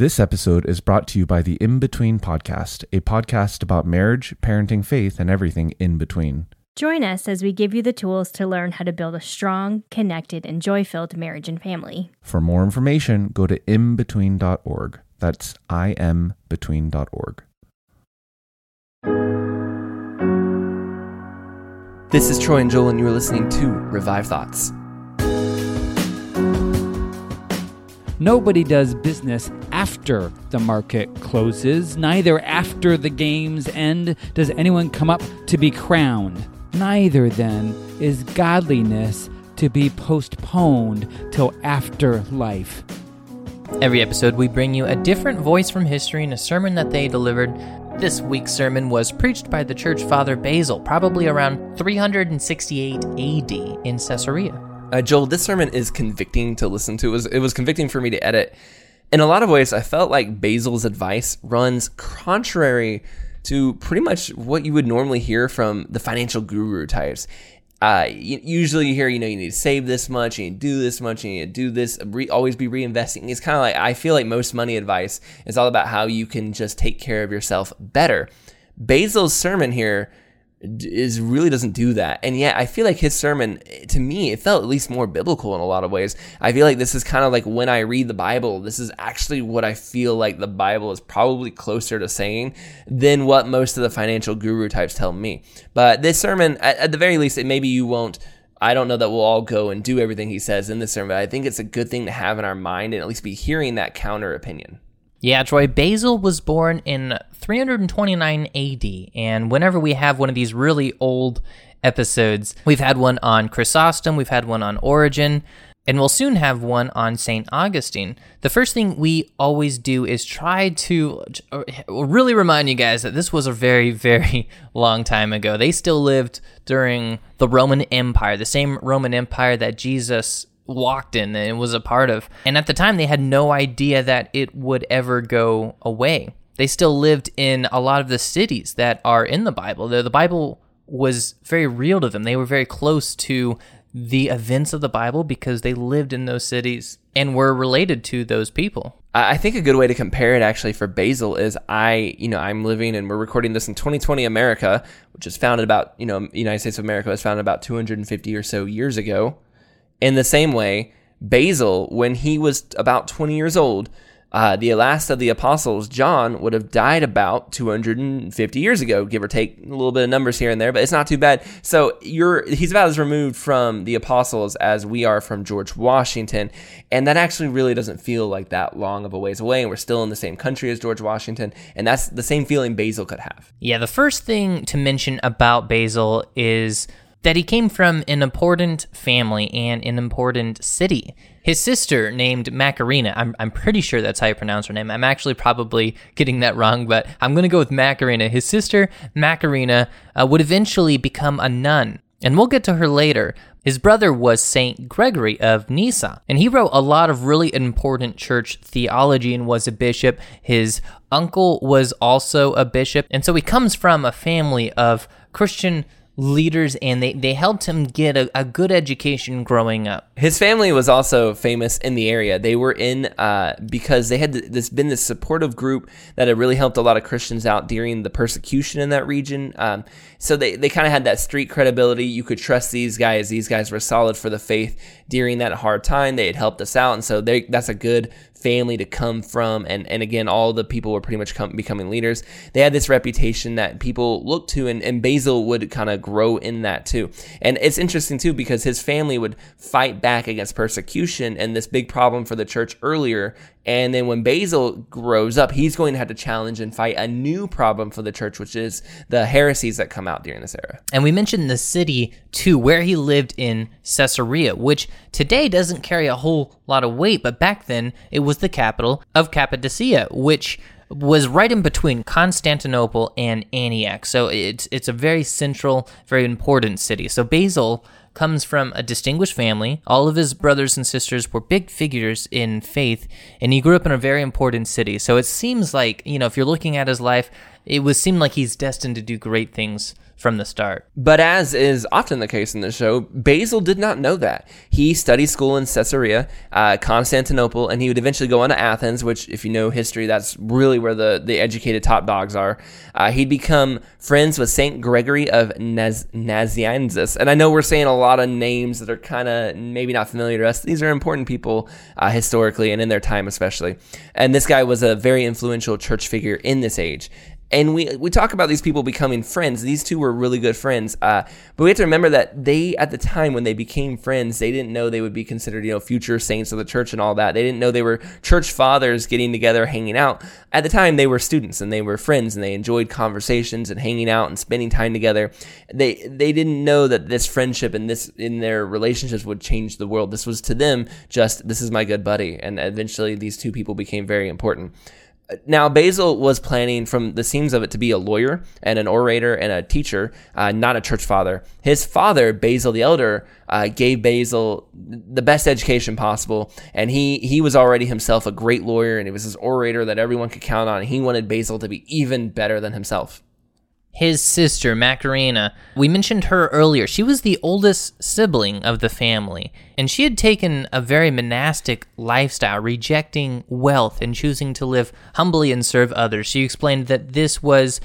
This episode is brought to you by the In Between Podcast, a podcast about marriage, parenting, faith, and everything in between. Join us as we give you the tools to learn how to build a strong, connected, and joy filled marriage and family. For more information, go to inbetween.org. That's imbetween.org. This is Troy and Joel, and you are listening to Revived Thoughts. Nobody does business after the market closes. Neither after the game's end does anyone come up to be crowned. Neither, then, is godliness to be postponed till after life. Every episode, we bring you a different voice from history and a sermon that they delivered. This week's sermon was preached by the church father Basil, probably around 368 AD in Caesarea. Uh, Joel, this sermon is convicting to listen to. It was, it was convicting for me to edit. In a lot of ways, I felt like Basil's advice runs contrary to pretty much what you would normally hear from the financial guru types. Uh, usually you hear, you know, you need to save this much, you need to do this much, you need to do this, re- always be reinvesting. It's kind of like, I feel like most money advice is all about how you can just take care of yourself better. Basil's sermon here is really doesn't do that. And yet I feel like his sermon to me it felt at least more biblical in a lot of ways. I feel like this is kind of like when I read the Bible, this is actually what I feel like the Bible is probably closer to saying than what most of the financial guru types tell me. But this sermon at, at the very least it maybe you won't I don't know that we'll all go and do everything he says in this sermon, but I think it's a good thing to have in our mind and at least be hearing that counter opinion. Yeah, Troy, Basil was born in 329 AD, and whenever we have one of these really old episodes, we've had one on Chrysostom, we've had one on Origen, and we'll soon have one on St. Augustine. The first thing we always do is try to uh, really remind you guys that this was a very, very long time ago. They still lived during the Roman Empire, the same Roman Empire that Jesus walked in and was a part of. And at the time, they had no idea that it would ever go away. They still lived in a lot of the cities that are in the Bible. The, the Bible was very real to them. They were very close to the events of the Bible because they lived in those cities and were related to those people. I think a good way to compare it actually for Basil is I, you know, I'm living and we're recording this in 2020 America, which is founded about, you know, United States of America was founded about 250 or so years ago. In the same way, Basil, when he was about 20 years old, uh, the last of the apostles, John, would have died about 250 years ago, give or take a little bit of numbers here and there, but it's not too bad. So you're he's about as removed from the apostles as we are from George Washington, and that actually really doesn't feel like that long of a ways away, and we're still in the same country as George Washington, and that's the same feeling Basil could have. Yeah, the first thing to mention about Basil is that he came from an important family and an important city. His sister, named Macarena, I'm, I'm pretty sure that's how you pronounce her name. I'm actually probably getting that wrong, but I'm going to go with Macarena. His sister, Macarena, uh, would eventually become a nun, and we'll get to her later. His brother was Saint Gregory of Nyssa, and he wrote a lot of really important church theology and was a bishop. His uncle was also a bishop, and so he comes from a family of Christian leaders and they, they helped him get a, a good education growing up. His family was also famous in the area. They were in uh, because they had this been this supportive group that had really helped a lot of Christians out during the persecution in that region. Um, so they, they kind of had that street credibility. You could trust these guys. These guys were solid for the faith during that hard time. They had helped us out, and so they, that's a good family to come from and and again all the people were pretty much come, becoming leaders they had this reputation that people looked to and, and basil would kind of grow in that too and it's interesting too because his family would fight back against persecution and this big problem for the church earlier And then when Basil grows up, he's going to have to challenge and fight a new problem for the church, which is the heresies that come out during this era. And we mentioned the city too, where he lived in Caesarea, which today doesn't carry a whole lot of weight, but back then it was the capital of Cappadocia, which was right in between Constantinople and Antioch. So it's it's a very central, very important city. So Basil comes from a distinguished family. All of his brothers and sisters were big figures in faith, and he grew up in a very important city. So it seems like, you know, if you're looking at his life, it would seem like he's destined to do great things from the start. But as is often the case in the show, Basil did not know that. He studied school in Caesarea, uh, Constantinople, and he would eventually go on to Athens, which, if you know history, that's really where the, the educated top dogs are. Uh, he'd become friends with Saint Gregory of Naz- Nazianzus. And I know we're saying a lot of names that are kind of maybe not familiar to us. These are important people uh, historically and in their time, especially. And this guy was a very influential church figure in this age and we we talk about these people becoming friends. These two were really good friends, uh, but we have to remember that they, at the time when they became friends, they didn't know they would be considered, you know, future saints of the church and all that. They didn't know they were church fathers getting together, hanging out. At the time, they were students and they were friends, and they enjoyed conversations and hanging out and spending time together. They they didn't know that this friendship and this in their relationships would change the world. This was to them just this is my good buddy, and eventually these two people became very important. Now, Basil was planning from the seams of it to be a lawyer and an orator and a teacher, uh, not a church father. His father, Basil the Elder, uh, gave Basil the best education possible, and he he was already himself a great lawyer, and he was this orator that everyone could count on. He wanted Basil to be even better than himself his sister Macarena. We mentioned her earlier. She was the oldest sibling of the family, and she had taken a very monastic lifestyle, rejecting wealth and choosing to live humbly and serve others. She explained that this was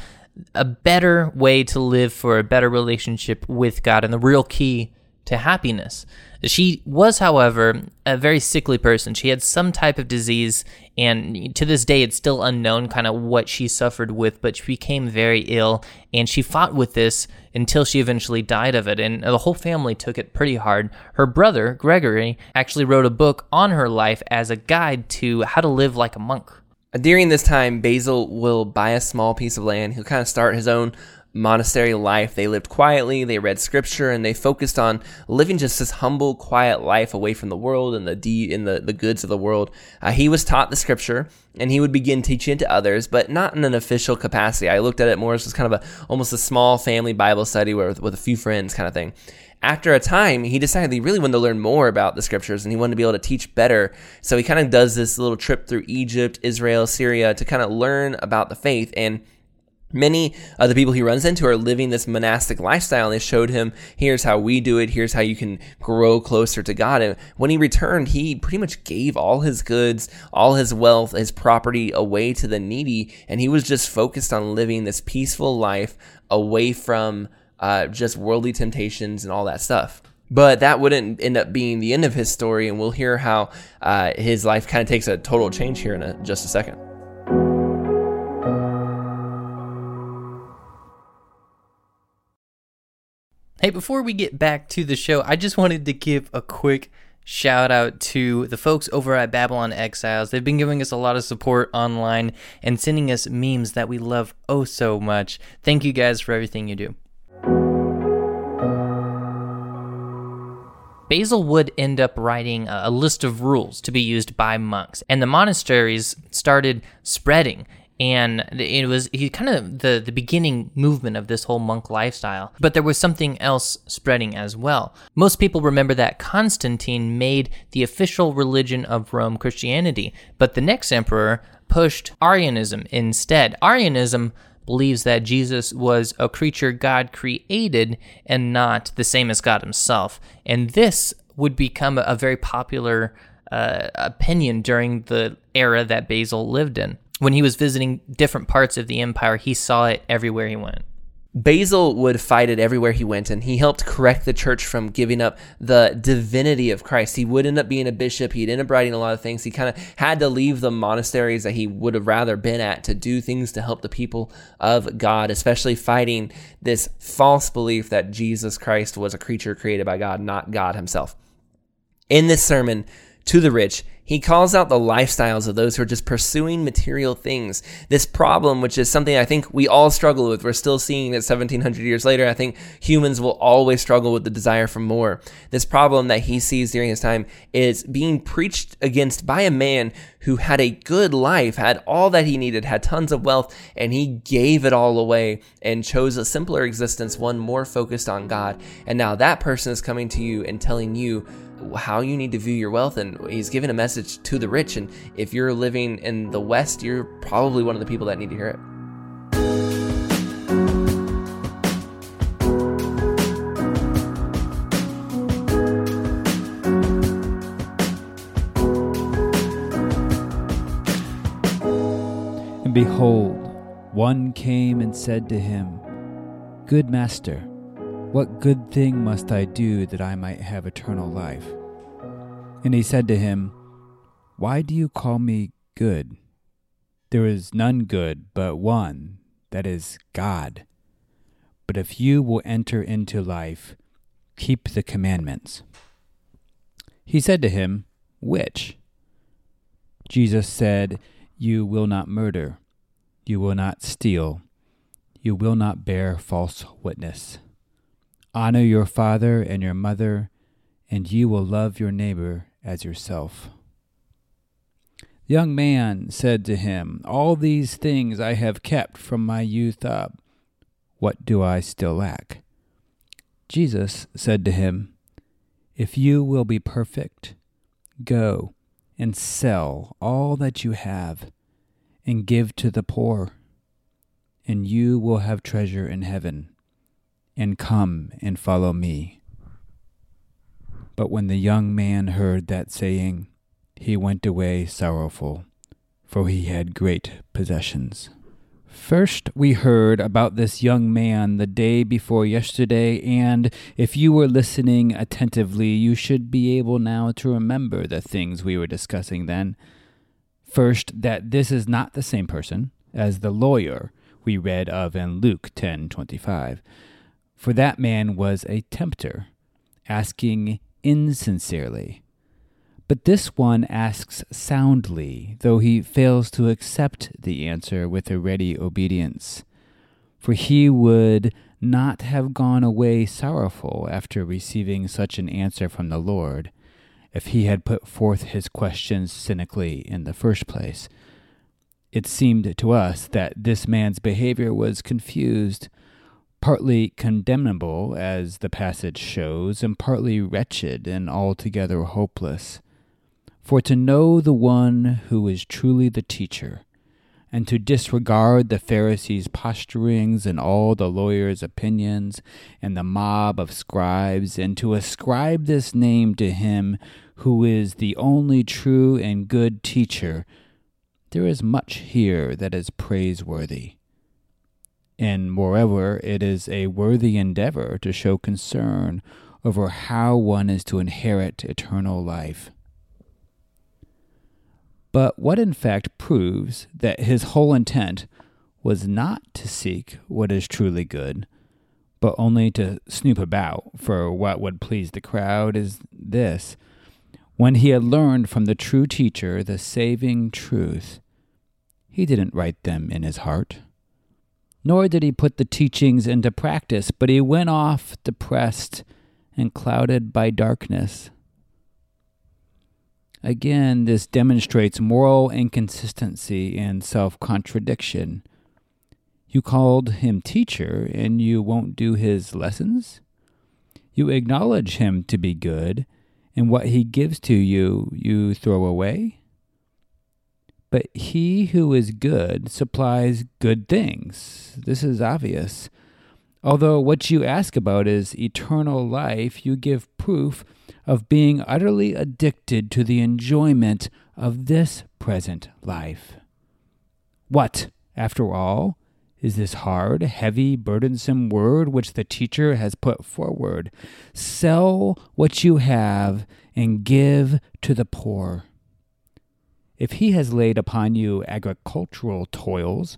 a better way to live for a better relationship with God and the real key to happiness. She was, however, a very sickly person. She had some type of disease, and to this day, it's still unknown kind of what she suffered with, but she became very ill, and she fought with this until she eventually died of it. And the whole family took it pretty hard. Her brother, Gregory, actually wrote a book on her life as a guide to how to live like a monk. During this time, Basil will buy a small piece of land. He'll kind of start his own monastery life. They lived quietly, they read scripture, and they focused on living just this humble, quiet life away from the world and the de- in the, the goods of the world. Uh, he was taught the scripture, and he would begin teaching it to others, but not in an official capacity. I looked at it more as just kind of a almost a small family Bible study with, with a few friends kind of thing. After a time, he decided he really wanted to learn more about the scriptures and he wanted to be able to teach better. So he kind of does this little trip through Egypt, Israel, Syria to kind of learn about the faith. And Many of the people he runs into are living this monastic lifestyle, and they showed him, here's how we do it, here's how you can grow closer to God. And when he returned, he pretty much gave all his goods, all his wealth, his property away to the needy, and he was just focused on living this peaceful life away from uh, just worldly temptations and all that stuff. But that wouldn't end up being the end of his story, and we'll hear how uh, his life kind of takes a total change here in a, just a second. Hey, before we get back to the show, I just wanted to give a quick shout out to the folks over at Babylon Exiles. They've been giving us a lot of support online and sending us memes that we love oh so much. Thank you guys for everything you do. Basil would end up writing a list of rules to be used by monks, and the monasteries started spreading and it was he kind of the the beginning movement of this whole monk lifestyle. But there was something else spreading as well. Most people remember that constantine made the official religion of rome christianity but the next emperor pushed arianism instead. Arianism believes that jesus was a creature god created and not the same as god himself. And this would become a very popular uh, opinion during the era that basil lived in when he was visiting different parts of the empire, he saw it everywhere he went. Basil would fight it everywhere he went, and he helped correct the church from giving up the divinity of Christ. He would end up being a bishop. He'd end up writing a lot of things. He kind of had to leave the monasteries that he would have rather been at to do things to help the people of God, especially fighting this false belief that Jesus Christ was a creature created by God, not God himself. In this sermon to the rich, He calls out the lifestyles of those who are just pursuing material things. This problem, which is something I think we all struggle with, we're still seeing it 1700 years later. I think humans will always struggle with the desire for more. This problem that he sees during his time is being preached against by a man who had a good life, had all that he needed, had tons of wealth, and he gave it all away and chose a simpler existence, one more focused on God. And now that person is coming to you and telling you, how you need to view your wealth and he's giving a message to the rich and if you're living in the west you're probably one of the people that need to hear it. And behold, one came and said to him, Good master, what good thing must I do that I might have eternal life? And he said to him, Why do you call me good? There is none good but one, that is God. But if you will enter into life, keep the commandments. He said to him, Which? Jesus said, You will not murder, you will not steal, you will not bear false witness. Honor your father and your mother, and you will love your neighbor as yourself. The young man said to him, All these things I have kept from my youth up. What do I still lack? Jesus said to him, If you will be perfect, go and sell all that you have and give to the poor, and you will have treasure in heaven. And come and follow me. But when the young man heard that saying, he went away sorrowful, for he had great possessions. First, we heard about this young man the day before yesterday, and if you were listening attentively, you should be able now to remember the things we were discussing then. First, that this is not the same person as the lawyer we read of in Luke 10:25. For that man was a tempter, asking insincerely. But this one asks soundly, though he fails to accept the answer with a ready obedience. For he would not have gone away sorrowful after receiving such an answer from the Lord, if he had put forth his questions cynically in the first place. It seemed to us that this man's behavior was confused partly condemnable, as the passage shows, and partly wretched and altogether hopeless. For to know the one who is truly the teacher, and to disregard the Pharisees' posturings and all the lawyers' opinions and the mob of scribes, and to ascribe this name to him who is the only true and good teacher, there is much here that is praiseworthy and moreover, it is a worthy endeavor to show concern over how one is to inherit eternal life. But what in fact proves that his whole intent was not to seek what is truly good, but only to snoop about for what would please the crowd is this. When he had learned from the true teacher the saving truth, he didn't write them in his heart nor did he put the teachings into practice, but he went off depressed and clouded by darkness. Again, this demonstrates moral inconsistency and self contradiction. You called him teacher, and you won't do his lessons? You acknowledge him to be good, and what he gives to you, you throw away? But he who is good supplies good things. This is obvious. Although what you ask about is eternal life, you give proof of being utterly addicted to the enjoyment of this present life. What, after all, is this hard, heavy, burdensome word which the teacher has put forward? Sell what you have and give to the poor. If he has laid upon you agricultural toils,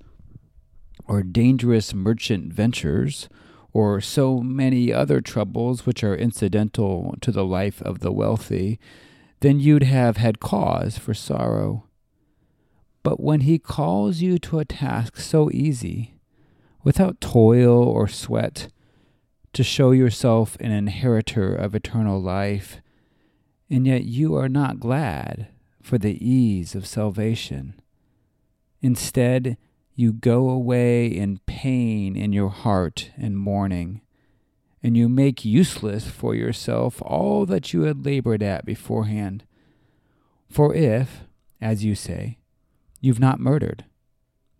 or dangerous merchant ventures, or so many other troubles which are incidental to the life of the wealthy, then you'd have had cause for sorrow. But when he calls you to a task so easy, without toil or sweat, to show yourself an inheritor of eternal life, and yet you are not glad for the ease of salvation. Instead, you go away in pain in your heart and mourning, and you make useless for yourself all that you had labored at beforehand. For if, as you say, you've not murdered,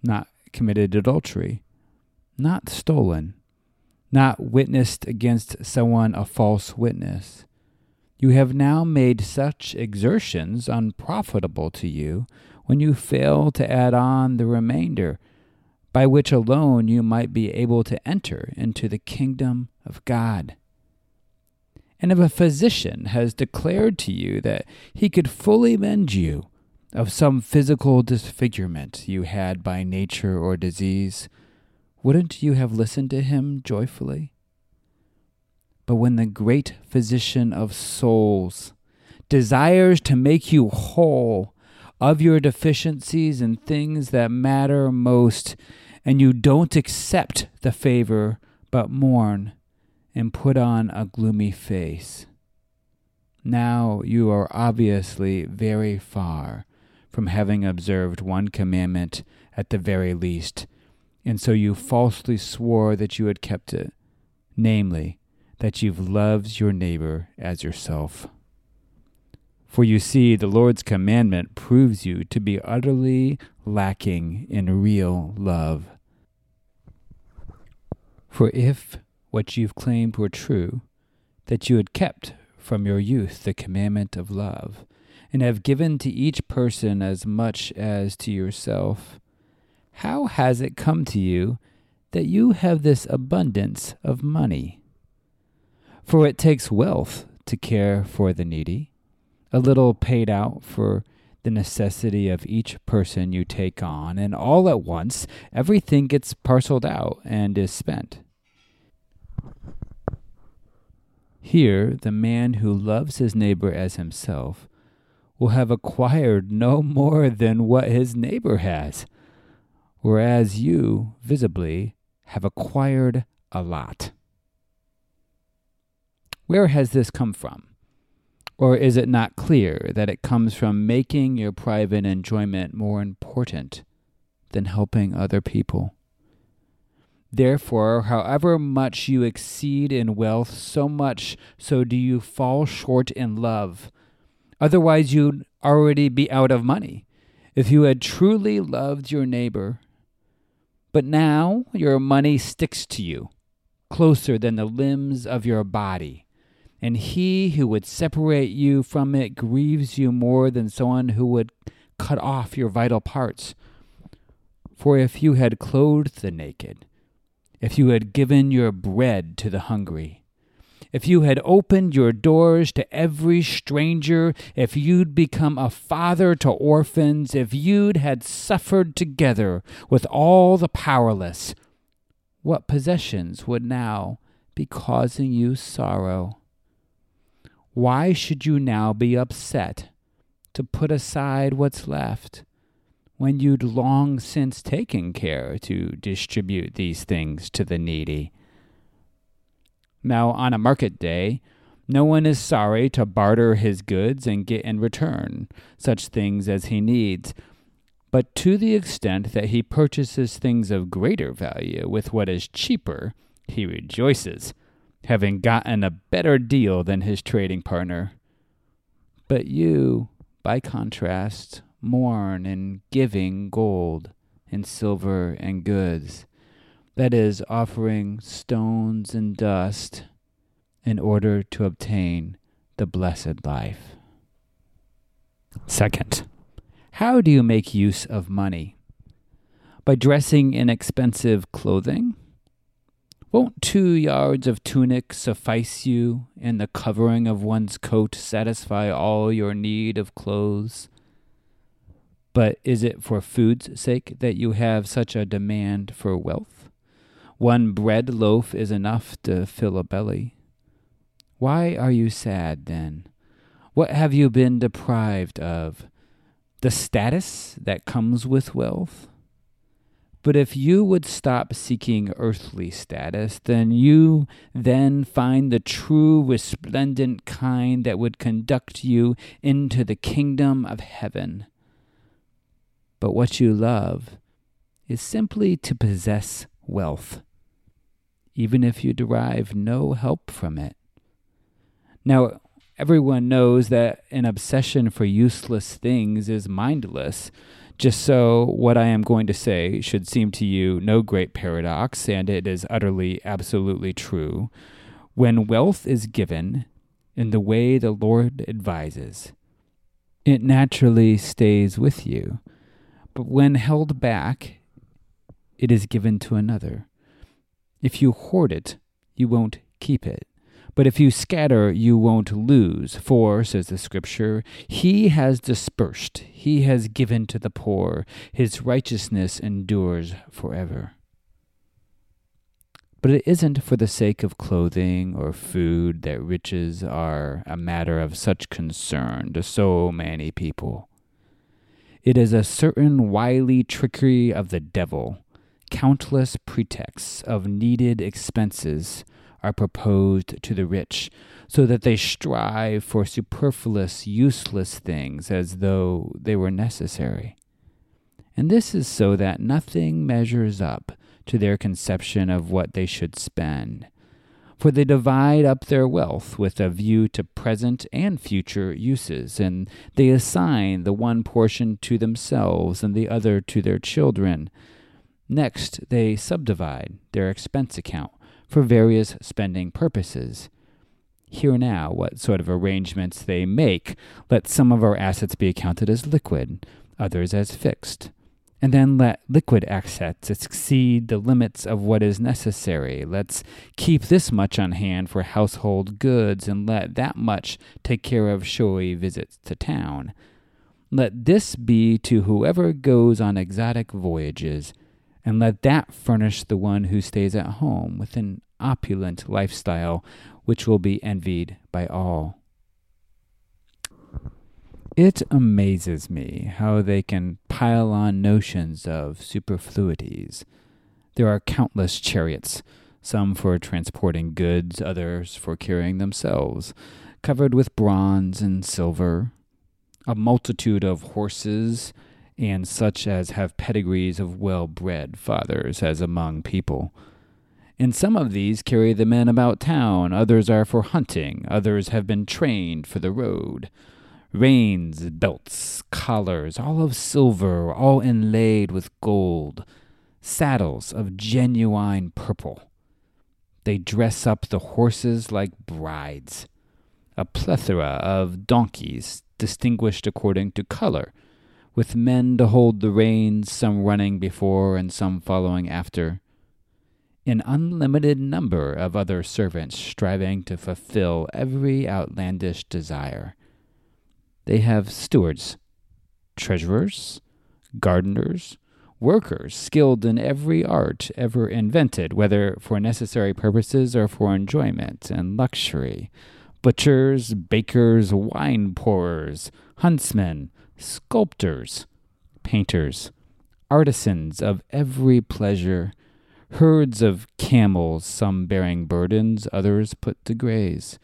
not committed adultery, not stolen, not witnessed against someone a false witness, you have now made such exertions unprofitable to you when you fail to add on the remainder, by which alone you might be able to enter into the kingdom of God. And if a physician has declared to you that he could fully mend you of some physical disfigurement you had by nature or disease, wouldn't you have listened to him joyfully? But when the great physician of souls desires to make you whole of your deficiencies and things that matter most, and you don't accept the favor, but mourn and put on a gloomy face. Now you are obviously very far from having observed one commandment at the very least, and so you falsely swore that you had kept it, namely, that you've loved your neighbor as yourself. For you see, the Lord's commandment proves you to be utterly lacking in real love. For if what you've claimed were true, that you had kept from your youth the commandment of love, and have given to each person as much as to yourself, how has it come to you that you have this abundance of money? For it takes wealth to care for the needy, a little paid out for the necessity of each person you take on, and all at once everything gets parceled out and is spent. Here, the man who loves his neighbor as himself will have acquired no more than what his neighbor has, whereas you, visibly, have acquired a lot. Where has this come from? Or is it not clear that it comes from making your private enjoyment more important than helping other people? Therefore, however much you exceed in wealth, so much so do you fall short in love. Otherwise, you'd already be out of money if you had truly loved your neighbor. But now your money sticks to you closer than the limbs of your body and he who would separate you from it grieves you more than someone who would cut off your vital parts. For if you had clothed the naked, if you had given your bread to the hungry, if you had opened your doors to every stranger, if you'd become a father to orphans, if you'd had suffered together with all the powerless, what possessions would now be causing you sorrow? Why should you now be upset to put aside what's left when you'd long since taken care to distribute these things to the needy? Now, on a market day, no one is sorry to barter his goods and get in return such things as he needs. But to the extent that he purchases things of greater value with what is cheaper, he rejoices having gotten a better deal than his trading partner. But you, by contrast, mourn in giving gold and silver and goods, that is, offering stones and dust in order to obtain the blessed life. Second, how do you make use of money? By dressing in expensive clothing? Won't two yards of tunic suffice you, and the covering of one's coat satisfy all your need of clothes? But is it for food's sake that you have such a demand for wealth? One bread loaf is enough to fill a belly. Why are you sad, then? What have you been deprived of? The status that comes with wealth? But if you would stop seeking earthly status, then you then find the true resplendent kind that would conduct you into the kingdom of heaven. But what you love is simply to possess wealth, even if you derive no help from it. Now, everyone knows that an obsession for useless things is mindless. Just so, what I am going to say should seem to you no great paradox, and it is utterly, absolutely true. When wealth is given in the way the Lord advises, it naturally stays with you. But when held back, it is given to another. If you hoard it, you won't keep it. But if you scatter, you won't lose. For, says the Scripture, He has dispersed, He has given to the poor, His righteousness endures forever. But it isn't for the sake of clothing or food that riches are a matter of such concern to so many people. It is a certain wily trickery of the devil. Countless pretexts of needed expenses are proposed to the rich, so that they strive for superfluous, useless things as though they were necessary. And this is so that nothing measures up to their conception of what they should spend. For they divide up their wealth with a view to present and future uses, and they assign the one portion to themselves and the other to their children. Next, they subdivide their expense account for various spending purposes. Hear now what sort of arrangements they make. Let some of our assets be accounted as liquid, others as fixed. And then let liquid assets exceed the limits of what is necessary. Let's keep this much on hand for household goods, and let that much take care of showy visits to town. Let this be to whoever goes on exotic voyages, and let that furnish the one who stays at home with an opulent lifestyle which will be envied by all. It amazes me how they can pile on notions of superfluities. There are countless chariots, some for transporting goods, others for carrying themselves, covered with bronze and silver, a multitude of horses, and such as have pedigrees of well bred fathers as among people. And some of these carry the men about town, others are for hunting, others have been trained for the road reins, belts, collars, all of silver, all inlaid with gold, saddles of genuine purple. They dress up the horses like brides. A plethora of donkeys, distinguished according to color, with men to hold the reins, some running before and some following after. An unlimited number of other servants striving to fulfill every outlandish desire. They have stewards, treasurers, gardeners, workers skilled in every art ever invented, whether for necessary purposes or for enjoyment and luxury, butchers, bakers, wine pourers, huntsmen, sculptors, painters, artisans of every pleasure, herds of camels, some bearing burdens, others put to graze,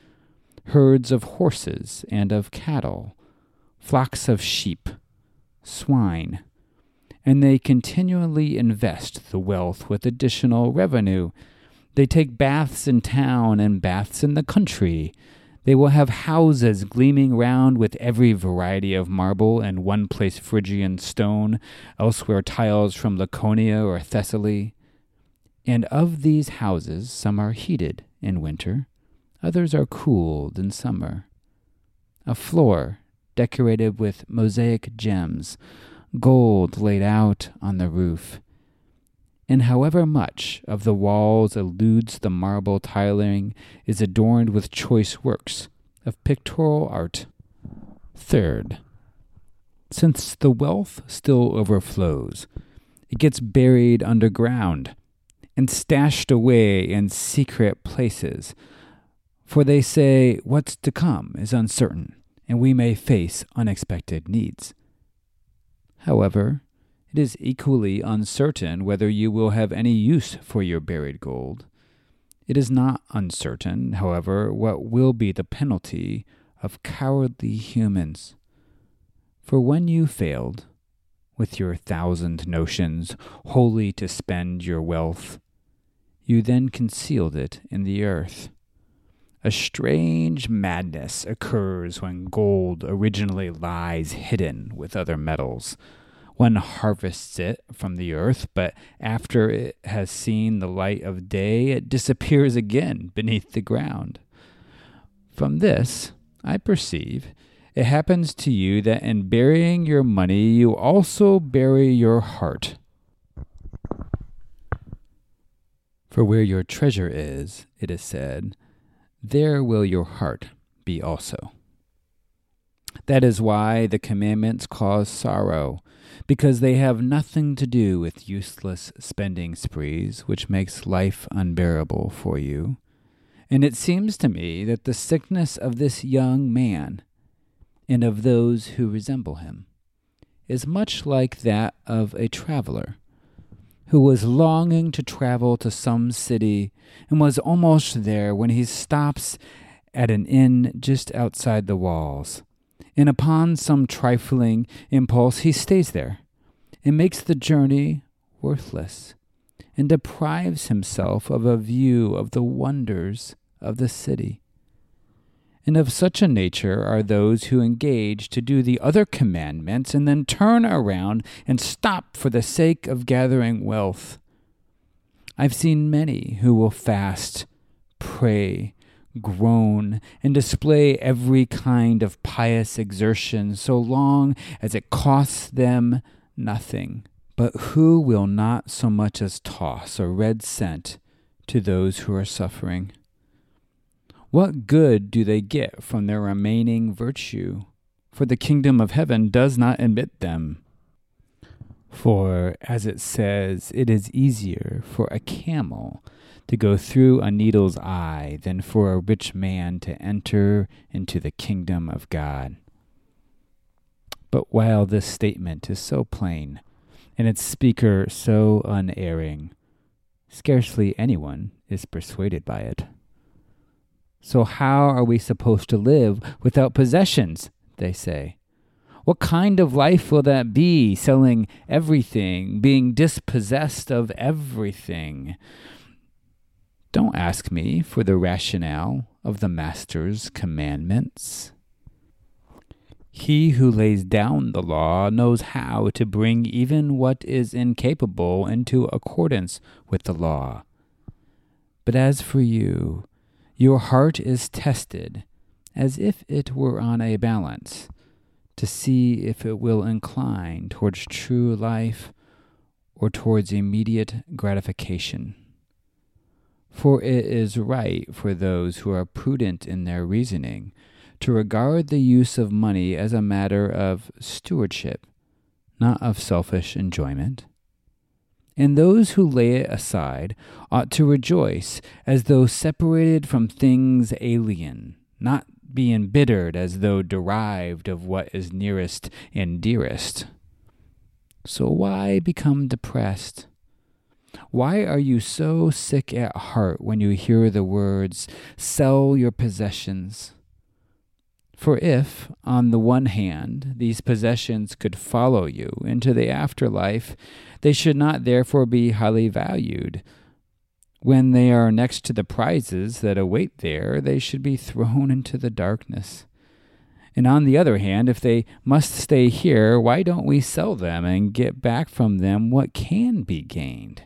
herds of horses and of cattle flocks of sheep, swine, and they continually invest the wealth with additional revenue. They take baths in town and baths in the country. They will have houses gleaming round with every variety of marble, and one place Phrygian stone, elsewhere tiles from Laconia or Thessaly. And of these houses, some are heated in winter, others are cooled in summer. A floor decorated with mosaic gems, gold laid out on the roof. And however much of the walls eludes the marble tiling is adorned with choice works of pictorial art. Third, since the wealth still overflows, it gets buried underground and stashed away in secret places. For they say what's to come is uncertain and we may face unexpected needs. However, it is equally uncertain whether you will have any use for your buried gold. It is not uncertain, however, what will be the penalty of cowardly humans. For when you failed, with your thousand notions wholly to spend your wealth, you then concealed it in the earth. A strange madness occurs when gold originally lies hidden with other metals. One harvests it from the earth, but after it has seen the light of day, it disappears again beneath the ground. From this, I perceive it happens to you that in burying your money, you also bury your heart. For where your treasure is, it is said, there will your heart be also. That is why the commandments cause sorrow, because they have nothing to do with useless spending sprees, which makes life unbearable for you. And it seems to me that the sickness of this young man and of those who resemble him is much like that of a traveler who was longing to travel to some city and was almost there when he stops at an inn just outside the walls. And upon some trifling impulse, he stays there and makes the journey worthless and deprives himself of a view of the wonders of the city. And of such a nature are those who engage to do the other commandments and then turn around and stop for the sake of gathering wealth. I've seen many who will fast, pray, groan, and display every kind of pious exertion so long as it costs them nothing, but who will not so much as toss a red cent to those who are suffering. What good do they get from their remaining virtue? For the kingdom of heaven does not admit them. For, as it says, it is easier for a camel to go through a needle's eye than for a rich man to enter into the kingdom of God. But while this statement is so plain, and its speaker so unerring, scarcely anyone is persuaded by it. So, how are we supposed to live without possessions? They say. What kind of life will that be, selling everything, being dispossessed of everything? Don't ask me for the rationale of the Master's commandments. He who lays down the law knows how to bring even what is incapable into accordance with the law. But as for you, your heart is tested as if it were on a balance to see if it will incline towards true life or towards immediate gratification. For it is right for those who are prudent in their reasoning to regard the use of money as a matter of stewardship, not of selfish enjoyment and those who lay it aside ought to rejoice as though separated from things alien, not be embittered as though derived of what is nearest and dearest. So why become depressed? Why are you so sick at heart when you hear the words, sell your possessions? For if, on the one hand, these possessions could follow you into the afterlife, they should not therefore be highly valued. When they are next to the prizes that await there, they should be thrown into the darkness. And on the other hand, if they must stay here, why don't we sell them and get back from them what can be gained?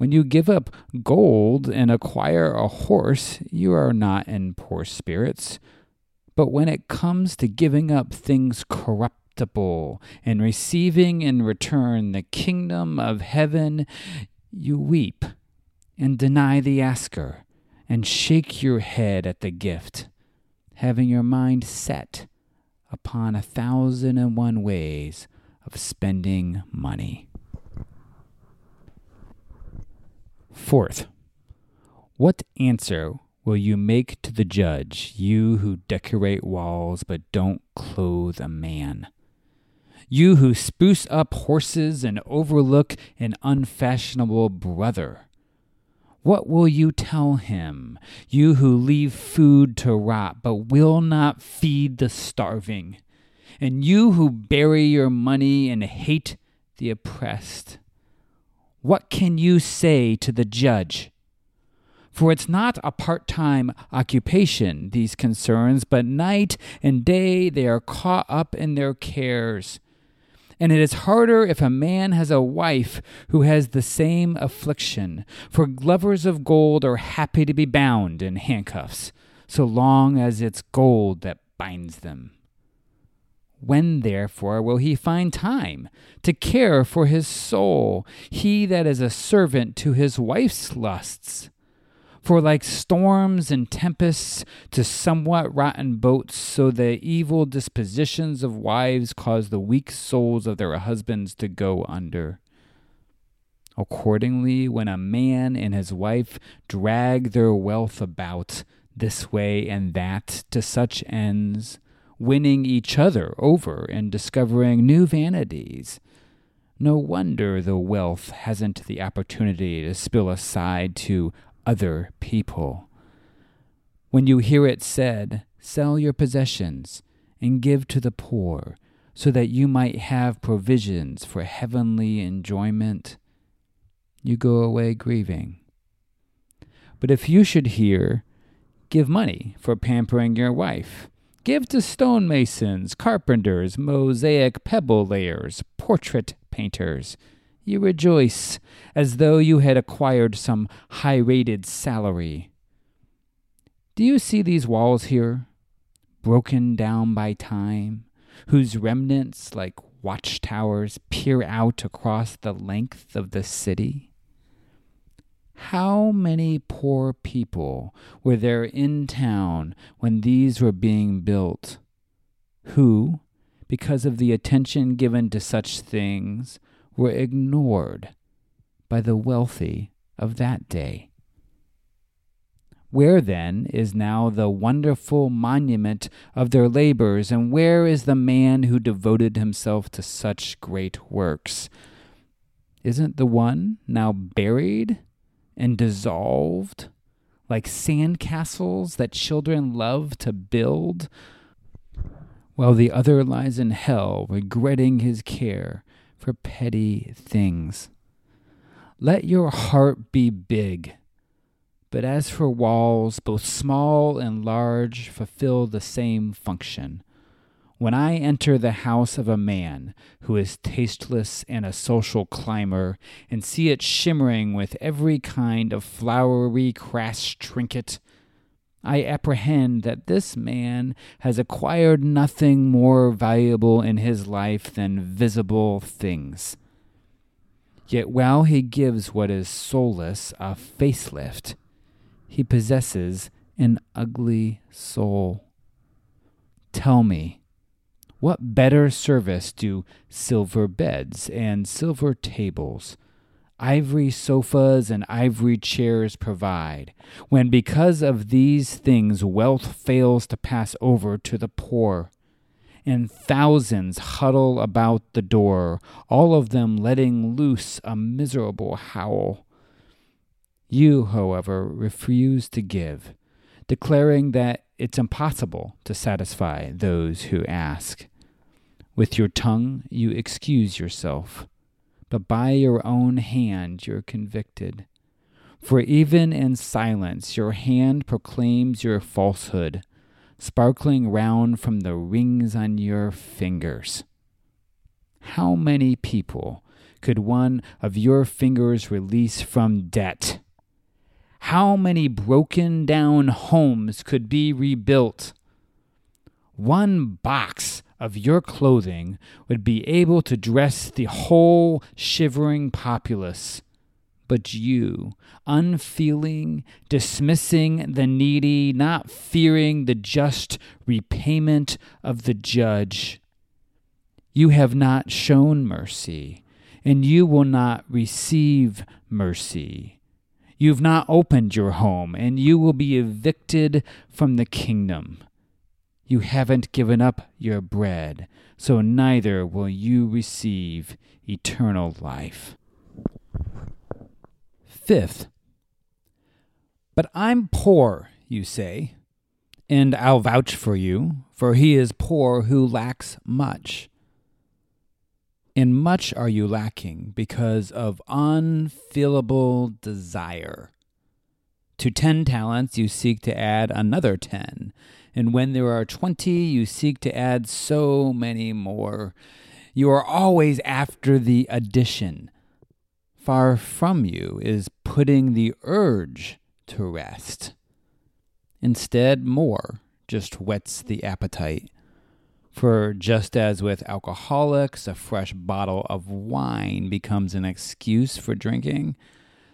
When you give up gold and acquire a horse, you are not in poor spirits. But when it comes to giving up things corruptible and receiving in return the kingdom of heaven, you weep and deny the asker and shake your head at the gift, having your mind set upon a thousand and one ways of spending money. Fourth, what answer will you make to the judge, you who decorate walls but don't clothe a man? You who spruce up horses and overlook an unfashionable brother. What will you tell him, you who leave food to rot but will not feed the starving, and you who bury your money and hate the oppressed? What can you say to the judge? For it's not a part time occupation, these concerns, but night and day they are caught up in their cares. And it is harder if a man has a wife who has the same affliction, for lovers of gold are happy to be bound in handcuffs, so long as it's gold that binds them. When, therefore, will he find time to care for his soul, he that is a servant to his wife's lusts? For like storms and tempests to somewhat rotten boats, so the evil dispositions of wives cause the weak souls of their husbands to go under. Accordingly, when a man and his wife drag their wealth about this way and that to such ends, winning each other over and discovering new vanities, no wonder the wealth hasn't the opportunity to spill aside to other people. When you hear it said, Sell your possessions and give to the poor, so that you might have provisions for heavenly enjoyment, you go away grieving. But if you should hear, Give money for pampering your wife, give to stonemasons, carpenters, mosaic pebble layers, portrait painters, you rejoice as though you had acquired some high rated salary. Do you see these walls here, broken down by time, whose remnants, like watchtowers, peer out across the length of the city? How many poor people were there in town when these were being built, who, because of the attention given to such things, were ignored by the wealthy of that day. Where then is now the wonderful monument of their labors, and where is the man who devoted himself to such great works? Isn't the one now buried and dissolved, like sand castles that children love to build, while the other lies in hell, regretting his care for petty things. Let your heart be big. But as for walls, both small and large fulfill the same function. When I enter the house of a man who is tasteless and a social climber, and see it shimmering with every kind of flowery crass trinket, I apprehend that this man has acquired nothing more valuable in his life than visible things. Yet while he gives what is soulless a facelift, he possesses an ugly soul. Tell me, what better service do silver beds and silver tables, ivory sofas and ivory chairs provide, when because of these things wealth fails to pass over to the poor, and thousands huddle about the door, all of them letting loose a miserable howl. You, however, refuse to give, declaring that it's impossible to satisfy those who ask. With your tongue you excuse yourself but by your own hand you're convicted. For even in silence your hand proclaims your falsehood, sparkling round from the rings on your fingers. How many people could one of your fingers release from debt? How many broken down homes could be rebuilt? One box of your clothing would be able to dress the whole shivering populace. But you, unfeeling, dismissing the needy, not fearing the just repayment of the judge, you have not shown mercy, and you will not receive mercy. You've not opened your home, and you will be evicted from the kingdom. You haven't given up your bread, so neither will you receive eternal life. Fifth, but I'm poor, you say, and I'll vouch for you, for he is poor who lacks much. In much are you lacking because of unfillable desire. To ten talents you seek to add another ten, and when there are twenty you seek to add so many more. You are always after the addition. Far from you is putting the urge to rest. Instead, more just whets the appetite. For just as with alcoholics, a fresh bottle of wine becomes an excuse for drinking,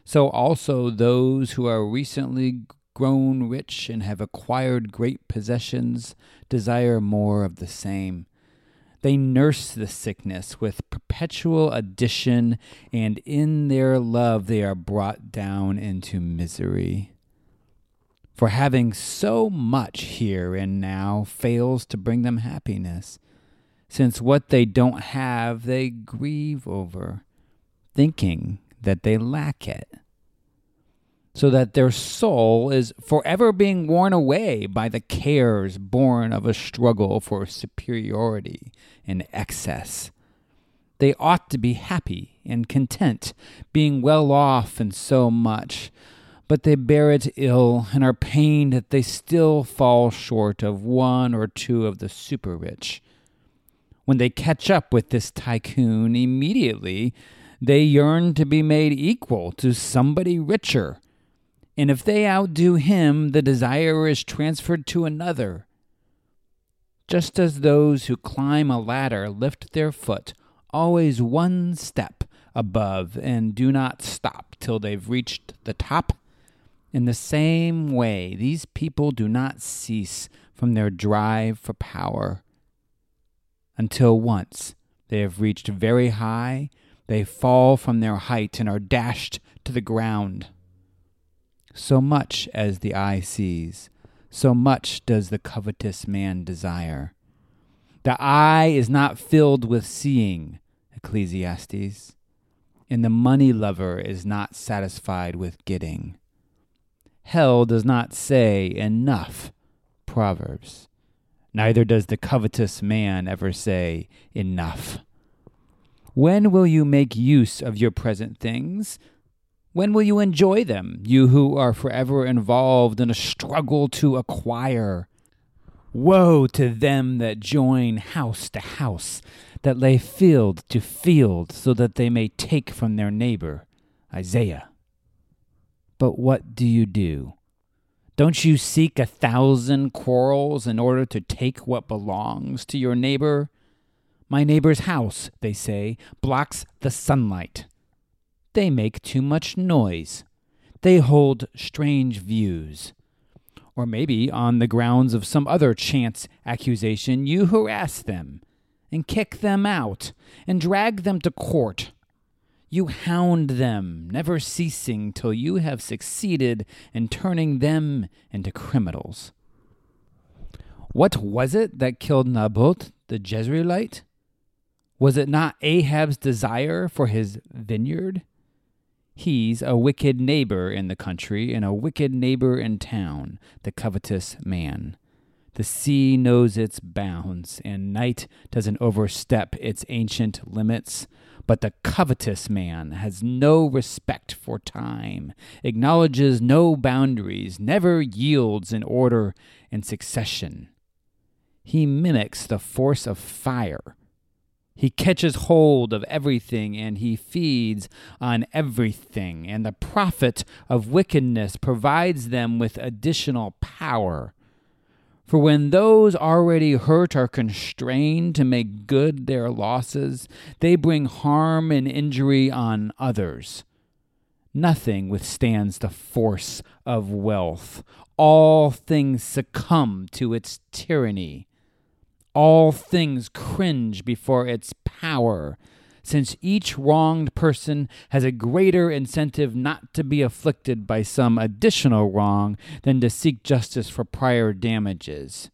so also those who are recently grown rich and have acquired great possessions desire more of the same. They nurse the sickness with perpetual addition, and in their love they are brought down into misery. For having so much here and now fails to bring them happiness, since what they don't have they grieve over, thinking that they lack it so that their soul is forever being worn away by the cares born of a struggle for superiority and excess. They ought to be happy and content, being well off in so much, but they bear it ill and are pained that they still fall short of one or two of the super rich. When they catch up with this tycoon, immediately they yearn to be made equal to somebody richer and if they outdo him, the desire is transferred to another. Just as those who climb a ladder lift their foot always one step above and do not stop till they've reached the top, in the same way, these people do not cease from their drive for power. Until once they have reached very high, they fall from their height and are dashed to the ground. So much as the eye sees, so much does the covetous man desire. The eye is not filled with seeing, Ecclesiastes, and the money lover is not satisfied with getting. Hell does not say enough, Proverbs. Neither does the covetous man ever say enough. When will you make use of your present things? When will you enjoy them, you who are forever involved in a struggle to acquire? Woe to them that join house to house, that lay field to field, so that they may take from their neighbor. Isaiah. But what do you do? Don't you seek a thousand quarrels in order to take what belongs to your neighbor? My neighbor's house, they say, blocks the sunlight. They make too much noise. They hold strange views. Or maybe, on the grounds of some other chance accusation, you harass them and kick them out and drag them to court. You hound them, never ceasing till you have succeeded in turning them into criminals. What was it that killed Naboth the Jezreelite? Was it not Ahab's desire for his vineyard? He's a wicked neighbor in the country and a wicked neighbor in town, the covetous man. The sea knows its bounds, and night doesn't overstep its ancient limits. But the covetous man has no respect for time, acknowledges no boundaries, never yields in order and succession. He mimics the force of fire he catches hold of everything and he feeds on everything, and the profit of wickedness provides them with additional power. For when those already hurt are constrained to make good their losses, they bring harm and injury on others. Nothing withstands the force of wealth. All things succumb to its tyranny. All things cringe before its power. since each wronged person has a greater incentive not to be afflicted by some additional wrong than to seek justice for prior damages.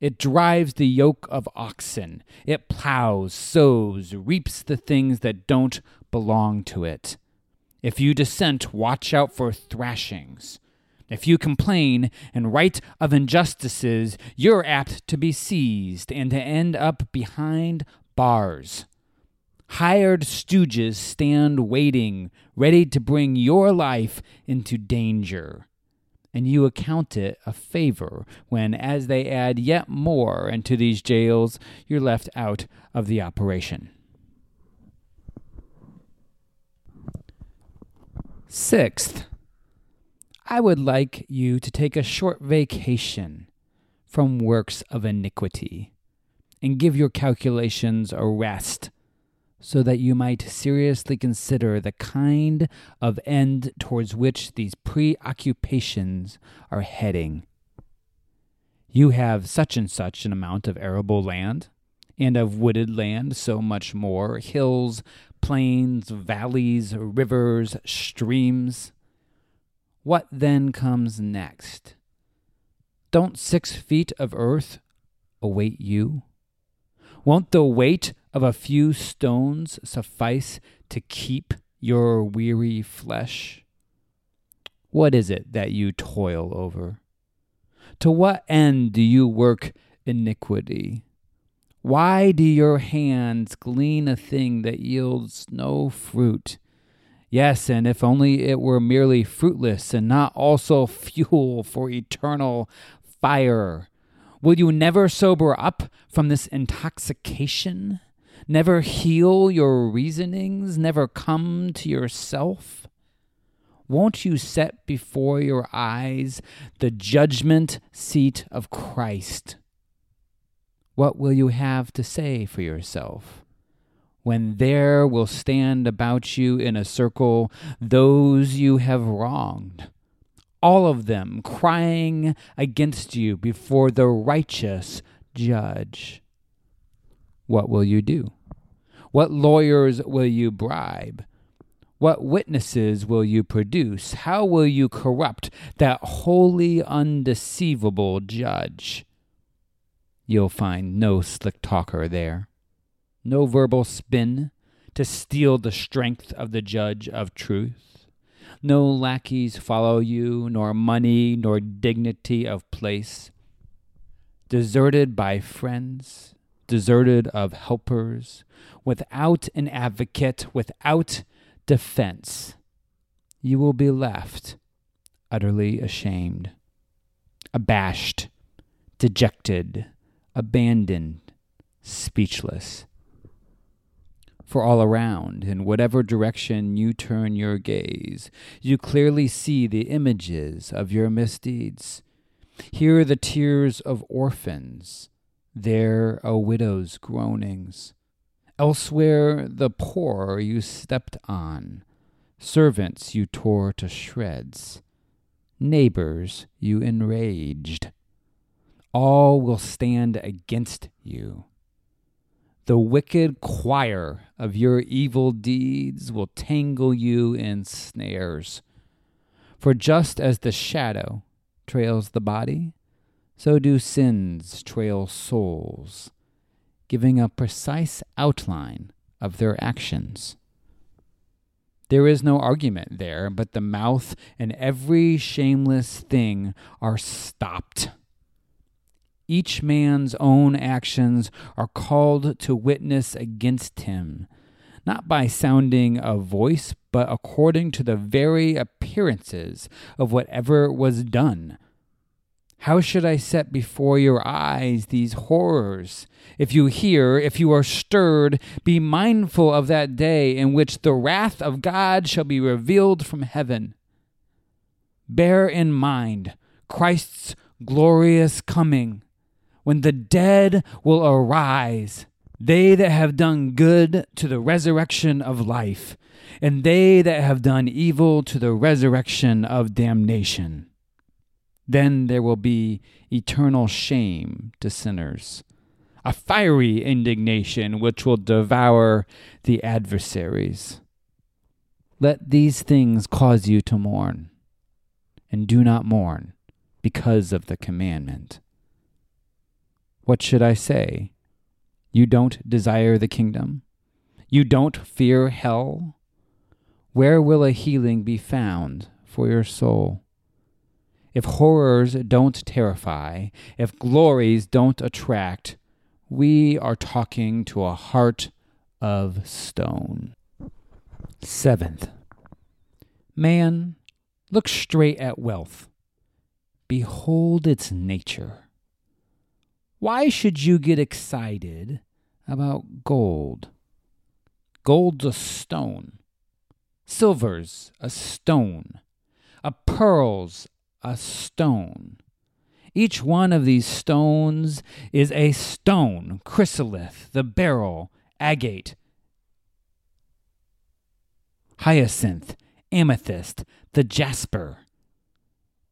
It drives the yoke of oxen. It plows, sows, reaps the things that don't belong to it. If you dissent, watch out for thrashings. If you complain and write of injustices, you're apt to be seized and to end up behind bars. Hired stooges stand waiting, ready to bring your life into danger. And you account it a favor when, as they add yet more into these jails, you're left out of the operation. Sixth, I would like you to take a short vacation from works of iniquity and give your calculations a rest so that you might seriously consider the kind of end towards which these preoccupations are heading. You have such and such an amount of arable land, and of wooded land so much more, hills, plains, valleys, rivers, streams. What then comes next? Don't six feet of earth await you? Won't the weight of a few stones suffice to keep your weary flesh? What is it that you toil over? To what end do you work iniquity? Why do your hands glean a thing that yields no fruit? Yes, and if only it were merely fruitless and not also fuel for eternal fire. Will you never sober up from this intoxication? Never heal your reasonings? Never come to yourself? Won't you set before your eyes the judgment seat of Christ? What will you have to say for yourself? When there will stand about you in a circle those you have wronged, all of them crying against you before the righteous judge. What will you do? What lawyers will you bribe? What witnesses will you produce? How will you corrupt that wholly undeceivable judge? You'll find no slick talker there, no verbal spin to steal the strength of the judge of truth. No lackeys follow you, nor money, nor dignity of place. Deserted by friends, deserted of helpers, without an advocate, without defense, you will be left utterly ashamed, abashed, dejected, abandoned, speechless. For all around, in whatever direction you turn your gaze, you clearly see the images of your misdeeds. Here the tears of orphans, there a widow's groanings. Elsewhere, the poor you stepped on, servants you tore to shreds, neighbors you enraged. All will stand against you. The wicked choir of your evil deeds will tangle you in snares. For just as the shadow trails the body, so do sins trail souls, giving a precise outline of their actions. There is no argument there, but the mouth and every shameless thing are stopped. Each man's own actions are called to witness against him, not by sounding a voice, but according to the very appearances of whatever was done. How should I set before your eyes these horrors? If you hear, if you are stirred, be mindful of that day in which the wrath of God shall be revealed from heaven. Bear in mind Christ's glorious coming, when the dead will arise, they that have done good to the resurrection of life, and they that have done evil to the resurrection of damnation. Then there will be eternal shame to sinners, a fiery indignation which will devour the adversaries. Let these things cause you to mourn, and do not mourn because of the commandment. What should I say? You don't desire the kingdom? You don't fear hell? Where will a healing be found for your soul? If horrors don't terrify, if glories don't attract, we are talking to a heart of stone. Seventh, man, look straight at wealth. Behold its nature. Why should you get excited about gold? Gold's a stone. Silver's a stone. A pearl's a stone. Each one of these stones is a stone chrysolite, the beryl, agate, hyacinth, amethyst, the jasper.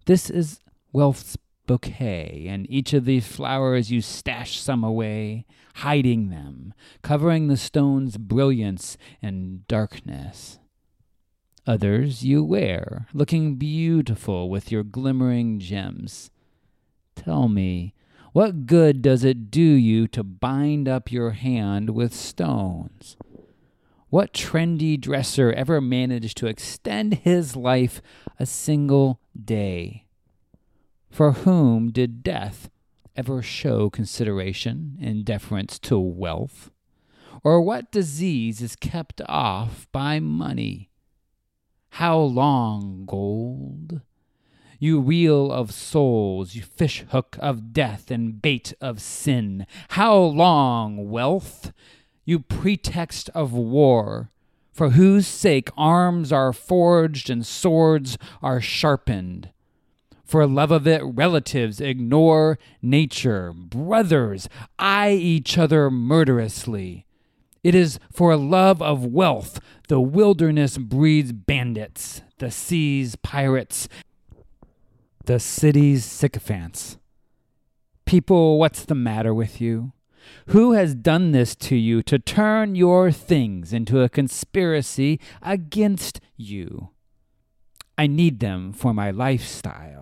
This is wealth's bouquet, and each of these flowers you stash some away, hiding them, covering the stone's brilliance and darkness. Others you wear, looking beautiful with your glimmering gems. Tell me, what good does it do you to bind up your hand with stones? What trendy dresser ever managed to extend his life a single day? For whom did death ever show consideration and deference to wealth? Or what disease is kept off by money? How long, gold? You reel of souls, you fish hook of death and bait of sin. How long, wealth? You pretext of war, for whose sake arms are forged and swords are sharpened. For love of it, relatives ignore nature. Brothers eye each other murderously. It is for love of wealth the wilderness breeds bandits, the seas pirates, the city's sycophants. People, what's the matter with you? Who has done this to you to turn your things into a conspiracy against you? I need them for my lifestyle.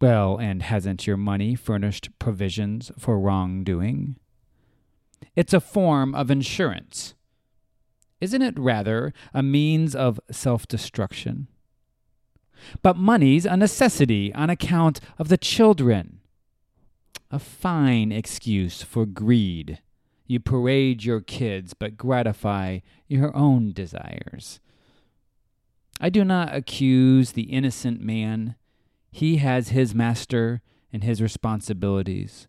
Well, and hasn't your money furnished provisions for wrongdoing? It's a form of insurance. Isn't it rather a means of self destruction? But money's a necessity on account of the children. A fine excuse for greed. You parade your kids, but gratify your own desires. I do not accuse the innocent man. He has his master and his responsibilities.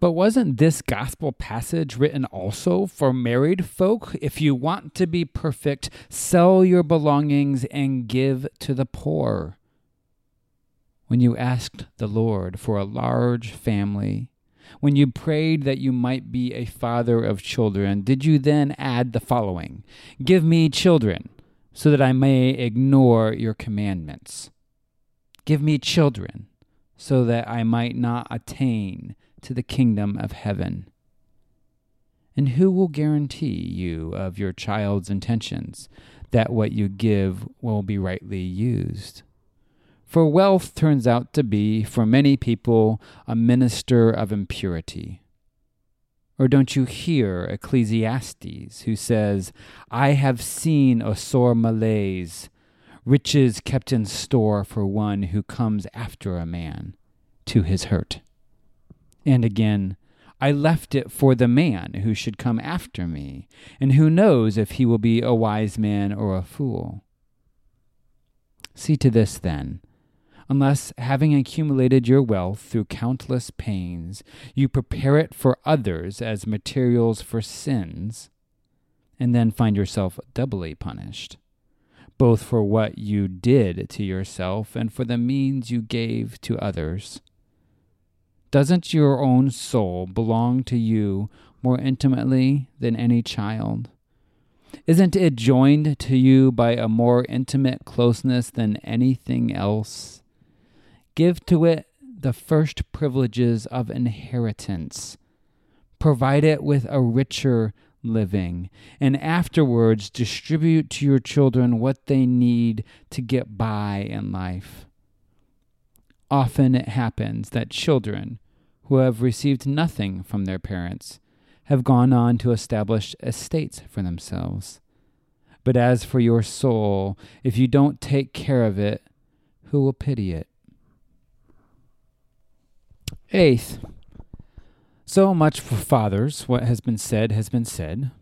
But wasn't this gospel passage written also for married folk? If you want to be perfect, sell your belongings and give to the poor. When you asked the Lord for a large family, when you prayed that you might be a father of children, did you then add the following Give me children, so that I may ignore your commandments? Give me children, so that I might not attain to the kingdom of heaven. And who will guarantee you of your child's intentions that what you give will be rightly used? For wealth turns out to be, for many people, a minister of impurity. Or don't you hear Ecclesiastes, who says, I have seen a sore malaise, riches kept in store for one who comes after a man to his hurt? And again, I left it for the man who should come after me, and who knows if he will be a wise man or a fool. See to this, then, unless, having accumulated your wealth through countless pains, you prepare it for others as materials for sins, and then find yourself doubly punished, both for what you did to yourself and for the means you gave to others. Doesn't your own soul belong to you more intimately than any child? Isn't it joined to you by a more intimate closeness than anything else? Give to it the first privileges of inheritance. Provide it with a richer living, and afterwards distribute to your children what they need to get by in life. Often it happens that children who have received nothing from their parents have gone on to establish estates for themselves. But as for your soul, if you don't take care of it, who will pity it? Eighth, so much for fathers. What has been said has been said.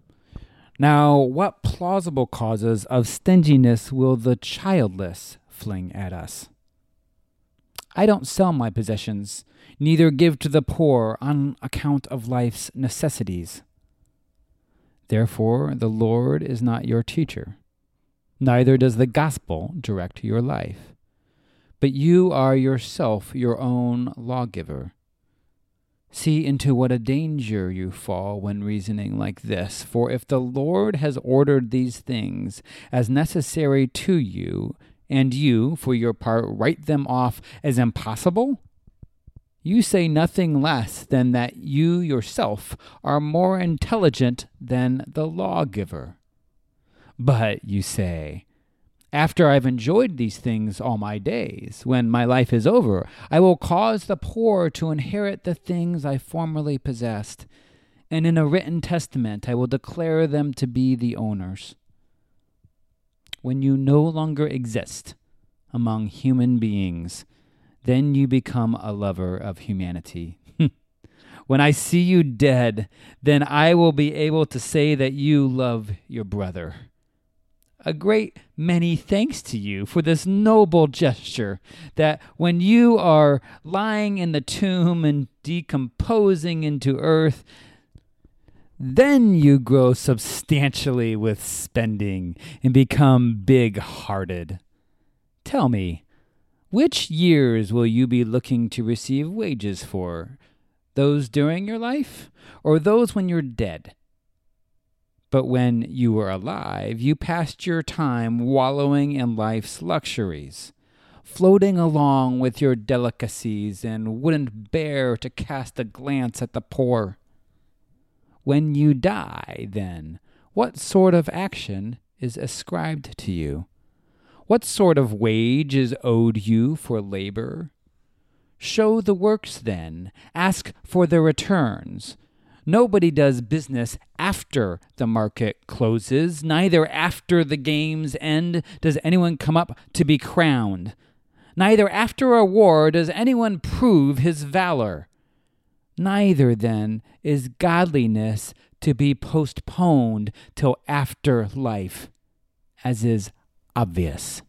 Now, what plausible causes of stinginess will the childless fling at us? I don't sell my possessions, neither give to the poor on account of life's necessities. Therefore, the Lord is not your teacher, neither does the gospel direct your life. But you are yourself your own lawgiver. See into what a danger you fall when reasoning like this. For if the Lord has ordered these things as necessary to you, and you, for your part, write them off as impossible, you say nothing less than that you yourself are more intelligent than the lawgiver. But, you say, after I've enjoyed these things all my days, when my life is over, I will cause the poor to inherit the things I formerly possessed, and in a written testament I will declare them to be the owners. When you no longer exist among human beings, then you become a lover of humanity. when I see you dead, then I will be able to say that you love your brother a great many thanks to you for this noble gesture that when you are lying in the tomb and decomposing into earth, then you grow substantially with spending and become big hearted. Tell me, which years will you be looking to receive wages for? Those during your life, or those when you're dead? But when you were alive, you passed your time wallowing in life's luxuries, floating along with your delicacies, and wouldn't bear to cast a glance at the poor. When you die, then, what sort of action is ascribed to you? What sort of wage is owed you for labor? Show the works, then, ask for the returns Nobody does business after the market closes. Neither after the game's end does anyone come up to be crowned. Neither after a war does anyone prove his valor. Neither, then, is godliness to be postponed till after life, as is obvious.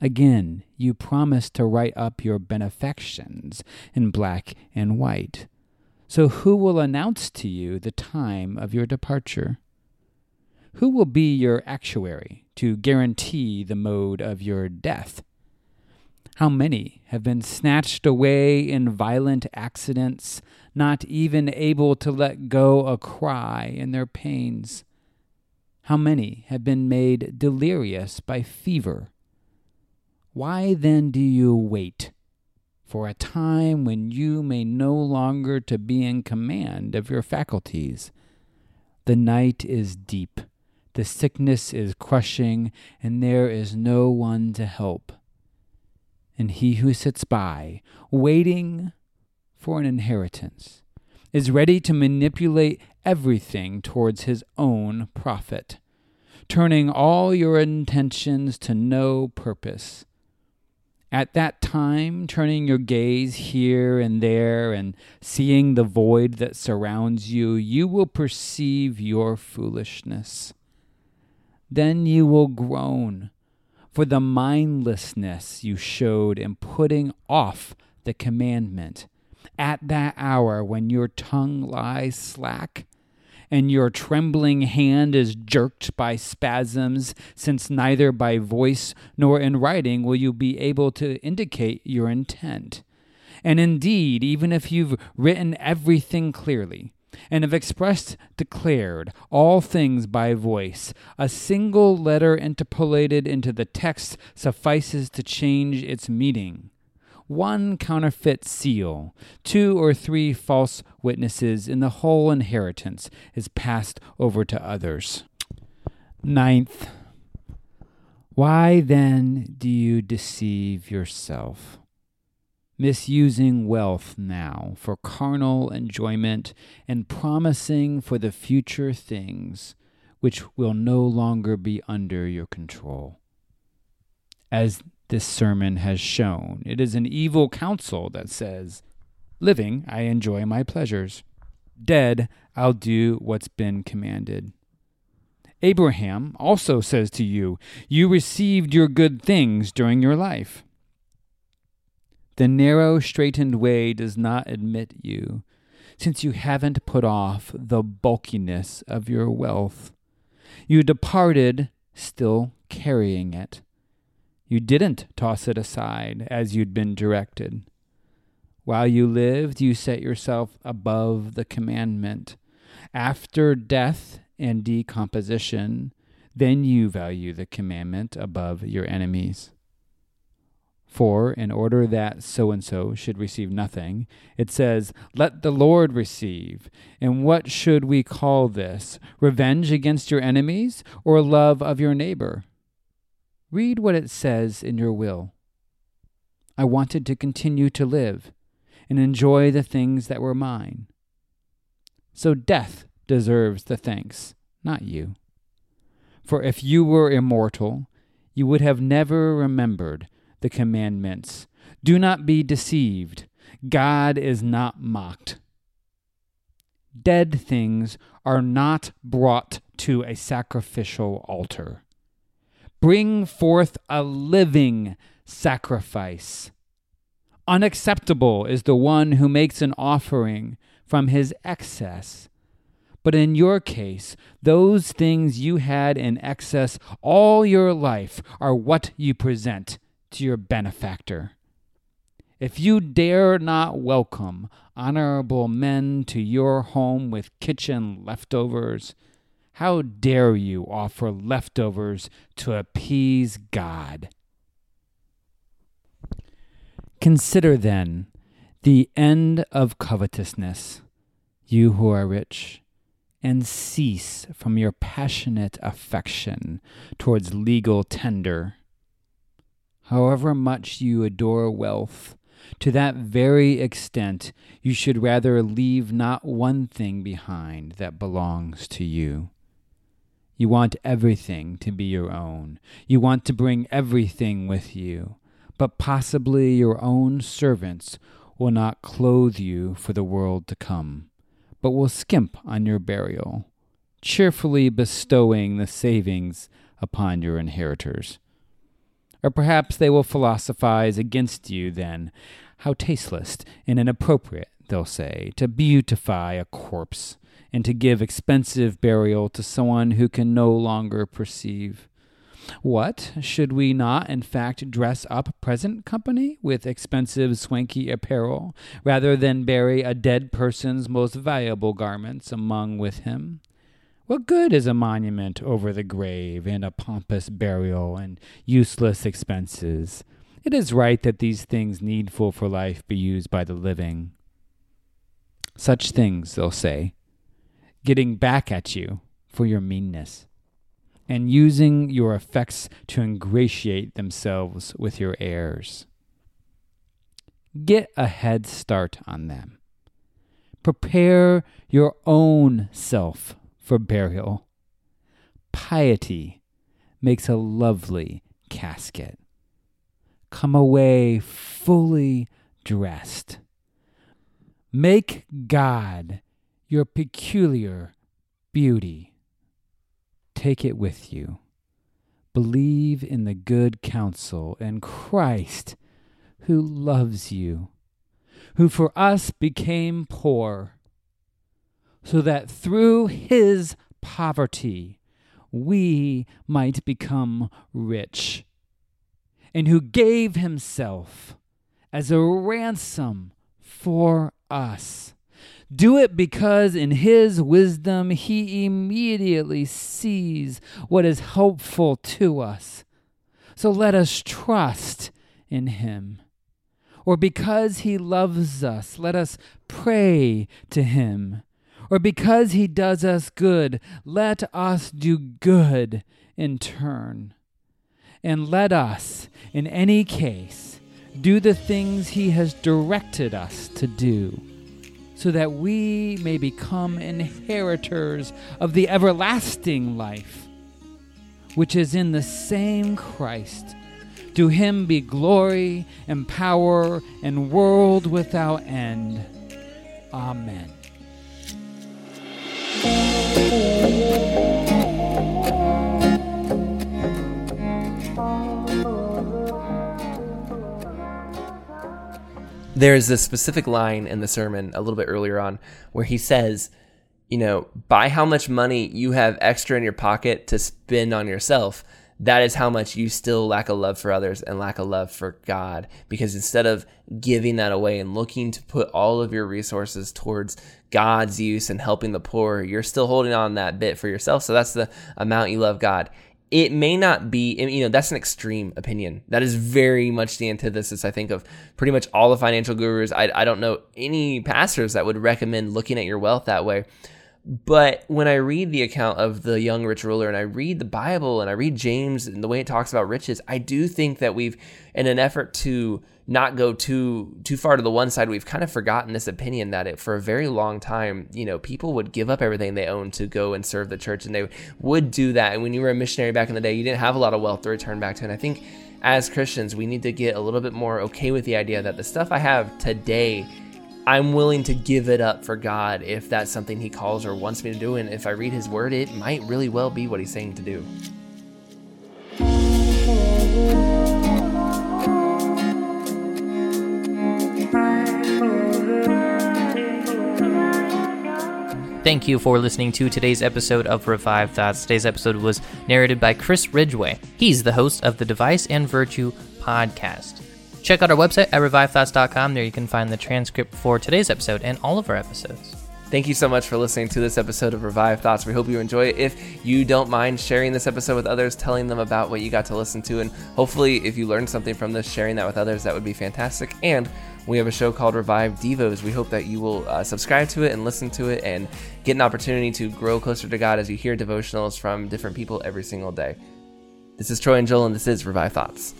Again, you promise to write up your benefactions in black and white. So, who will announce to you the time of your departure? Who will be your actuary to guarantee the mode of your death? How many have been snatched away in violent accidents, not even able to let go a cry in their pains? How many have been made delirious by fever? Why then do you wait? For a time when you may no longer to be in command of your faculties. The night is deep, the sickness is crushing, and there is no one to help. And he who sits by, waiting for an inheritance, is ready to manipulate everything towards his own profit, turning all your intentions to no purpose at that time, turning your gaze here and there and seeing the void that surrounds you, you will perceive your foolishness. Then you will groan for the mindlessness you showed in putting off the commandment at that hour when your tongue lies slack and your trembling hand is jerked by spasms, since neither by voice nor in writing will you be able to indicate your intent. And indeed, even if you've written everything clearly, and have expressed, declared all things by voice. A single letter interpolated into the text suffices to change its meaning. One counterfeit seal, two or three false witnesses, and the whole inheritance is passed over to others. Ninth, why then do you deceive yourself? Misusing wealth now for carnal enjoyment and promising for the future things which will no longer be under your control. As this sermon has shown, it is an evil counsel that says, Living, I enjoy my pleasures. Dead, I'll do what's been commanded. Abraham also says to you, You received your good things during your life. The narrow, straightened way does not admit you, since you haven't put off the bulkiness of your wealth. You departed still carrying it. You didn't toss it aside as you'd been directed. While you lived, you set yourself above the commandment. After death and decomposition, then you value the commandment above your enemies. For in order that so and so should receive nothing, it says, Let the Lord receive. And what should we call this? Revenge against your enemies or love of your neighbor? Read what it says in your will. I wanted to continue to live and enjoy the things that were mine. So death deserves the thanks, not you. For if you were immortal, you would have never remembered the commandments. Do not be deceived. God is not mocked. Dead things are not brought to a sacrificial altar. Bring forth a living sacrifice. Unacceptable is the one who makes an offering from his excess. But in your case, those things you had in excess all your life are what you present to your benefactor. If you dare not welcome honorable men to your home with kitchen leftovers, how dare you offer leftovers to appease God? Consider then the end of covetousness, you who are rich, and cease from your passionate affection towards legal tender however much you adore wealth, to that very extent you should rather leave not one thing behind that belongs to you. You want everything to be your own. You want to bring everything with you. But possibly your own servants will not clothe you for the world to come, but will skimp on your burial, cheerfully bestowing the savings upon your inheritors. Or perhaps they will philosophize against you then. How tasteless and inappropriate, they'll say, to beautify a corpse and to give expensive burial to someone who can no longer perceive. What? Should we not, in fact, dress up present company with expensive, swanky apparel, rather than bury a dead person's most valuable garments among with him? What good is a monument over the grave and a pompous burial and useless expenses? It is right that these things needful for life be used by the living. Such things, they'll say, getting back at you for your meanness, and using your effects to ingratiate themselves with your heirs. Get a head start on them. Prepare your own self for burial. Piety makes a lovely casket. Come away fully dressed. Make God your peculiar beauty. Take it with you. Believe in the good counsel and Christ who loves you, who for us became poor so that through his poverty we might become rich, and who gave himself as a ransom for us. Do it because in his wisdom he immediately sees what is helpful to us. So let us trust in him. or because he loves us, let us pray to him, or because he does us good, let us do good in turn. And let us, in any case, do the things he has directed us to do, so that we may become inheritors of the everlasting life, which is in the same Christ. To him be glory and power and world without end. Amen. There's a specific line in the sermon a little bit earlier on where he says, you know, by how much money you have extra in your pocket to spend on yourself, that is how much you still lack a love for others and lack a love for God. Because instead of giving that away and looking to put all of your resources towards God's use and helping the poor, you're still holding on that bit for yourself. So that's the amount you love God. It may not be, you know, that's an extreme opinion. That is very much the antithesis, I think, of pretty much all the financial gurus. I, I don't know any pastors that would recommend looking at your wealth that way. But when I read the account of the young rich ruler and I read the Bible and I read James and the way it talks about riches, I do think that we've, in an effort to not go too too far to the one side, we've kind of forgotten this opinion that it for a very long time, you know, people would give up everything they owned to go and serve the church, and they would do that. And when you were a missionary back in the day, you didn't have a lot of wealth to return back to. And I think as Christians, we need to get a little bit more okay with the idea that the stuff I have today I'm willing to give it up for God if that's something He calls or wants me to do. And if I read His Word, it might really well be what He's saying to do. Thank you for listening to today's episode of Revived Thoughts. Today's episode was narrated by Chris Ridgeway. He's the host of the Device and Virtue podcast. Check out our website at revivedthoughts.com. There you can find the transcript for today's episode and all of our episodes. Thank you so much for listening to this episode of Revived Thoughts. We hope you enjoy it. If you don't mind sharing this episode with others, telling them about what you got to listen to, and hopefully, if you learned something from this, sharing that with others, that would be fantastic. And we have a show called Revive Devos. We hope that you will uh, subscribe to it and listen to it and get an opportunity to grow closer to God as you hear devotionals from different people every single day. This is Troy and Joel, and this is Revived Thoughts.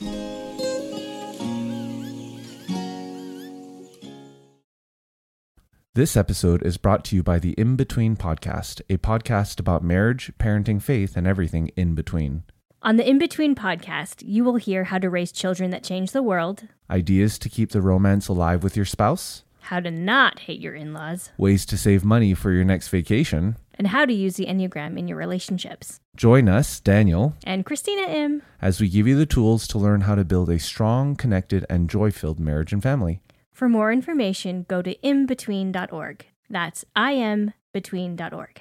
This episode is brought to you by the In Between Podcast, a podcast about marriage, parenting, faith, and everything in between. On the In Between podcast, you will hear how to raise children that change the world, Ideas to keep the romance alive with your spouse, how to not hate your in laws, ways to save money for your next vacation. and how to use the Enneagram in your relationships. Join us, Daniel, And Christina M. as we give you the tools to learn how to build a strong, connected, and joy filled marriage and family. For more information, go to inbetween.org. That's inbetween.org.